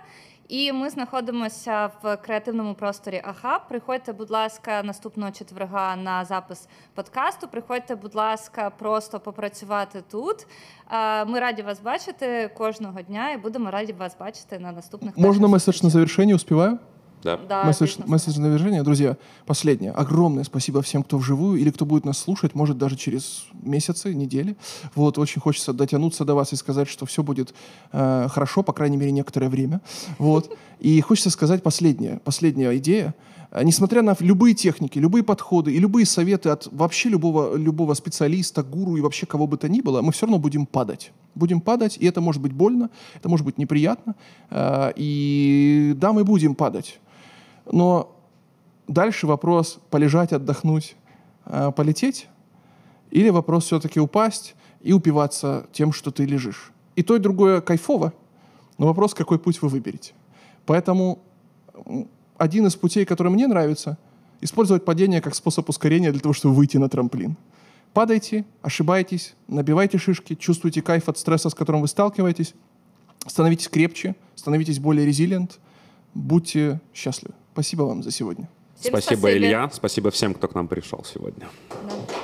І ми знаходимося в креативному просторі АХА. Приходьте, будь ласка, наступного четверга на запис подкасту. Приходьте, будь ласка, просто попрацювати тут. Е, Ми раді вас бачити кожного дня і будемо раді вас бачити на наступних Можно наших месседж на зустрічах. завершение? Да. Да, месседж, звісно. месседж на завершение. Друзья, последнее. Огромное спасибо всем, кто вживую или кто будет нас слушать, может, даже через месяцы, недели. Вот, очень хочется дотянуться до вас и сказать, что все будет э, хорошо, по крайней мере, некоторое время. Вот. И хочется сказать последнее, последняя идея. Э, Несмотря на любые техники, любые подходы и любые советы от вообще любого, любого специалиста, гуру и вообще кого бы то ни было, мы все равно будем падать. Будем падать, и это может быть больно, это может быть неприятно. Э, И да, мы будем падать. Но дальше вопрос полежать, отдохнуть, э, полететь, или вопрос все-таки упасть и упиваться тем, что ты лежишь. И то, и другое кайфово, но вопрос, какой путь вы выберете. Поэтому один из путей, который мне нравится, использовать падение как способ ускорения для того, чтобы выйти на трамплин. Падайте, ошибайтесь, набивайте шишки, чувствуйте кайф от стресса, с которым вы сталкиваетесь, становитесь крепче, становитесь более резилиент, будьте счастливы. Спасибо вам за сегодня. Всім Спасибо, спасибі. Илья. Спасибо всем, кто к нам пришел сегодня. Да.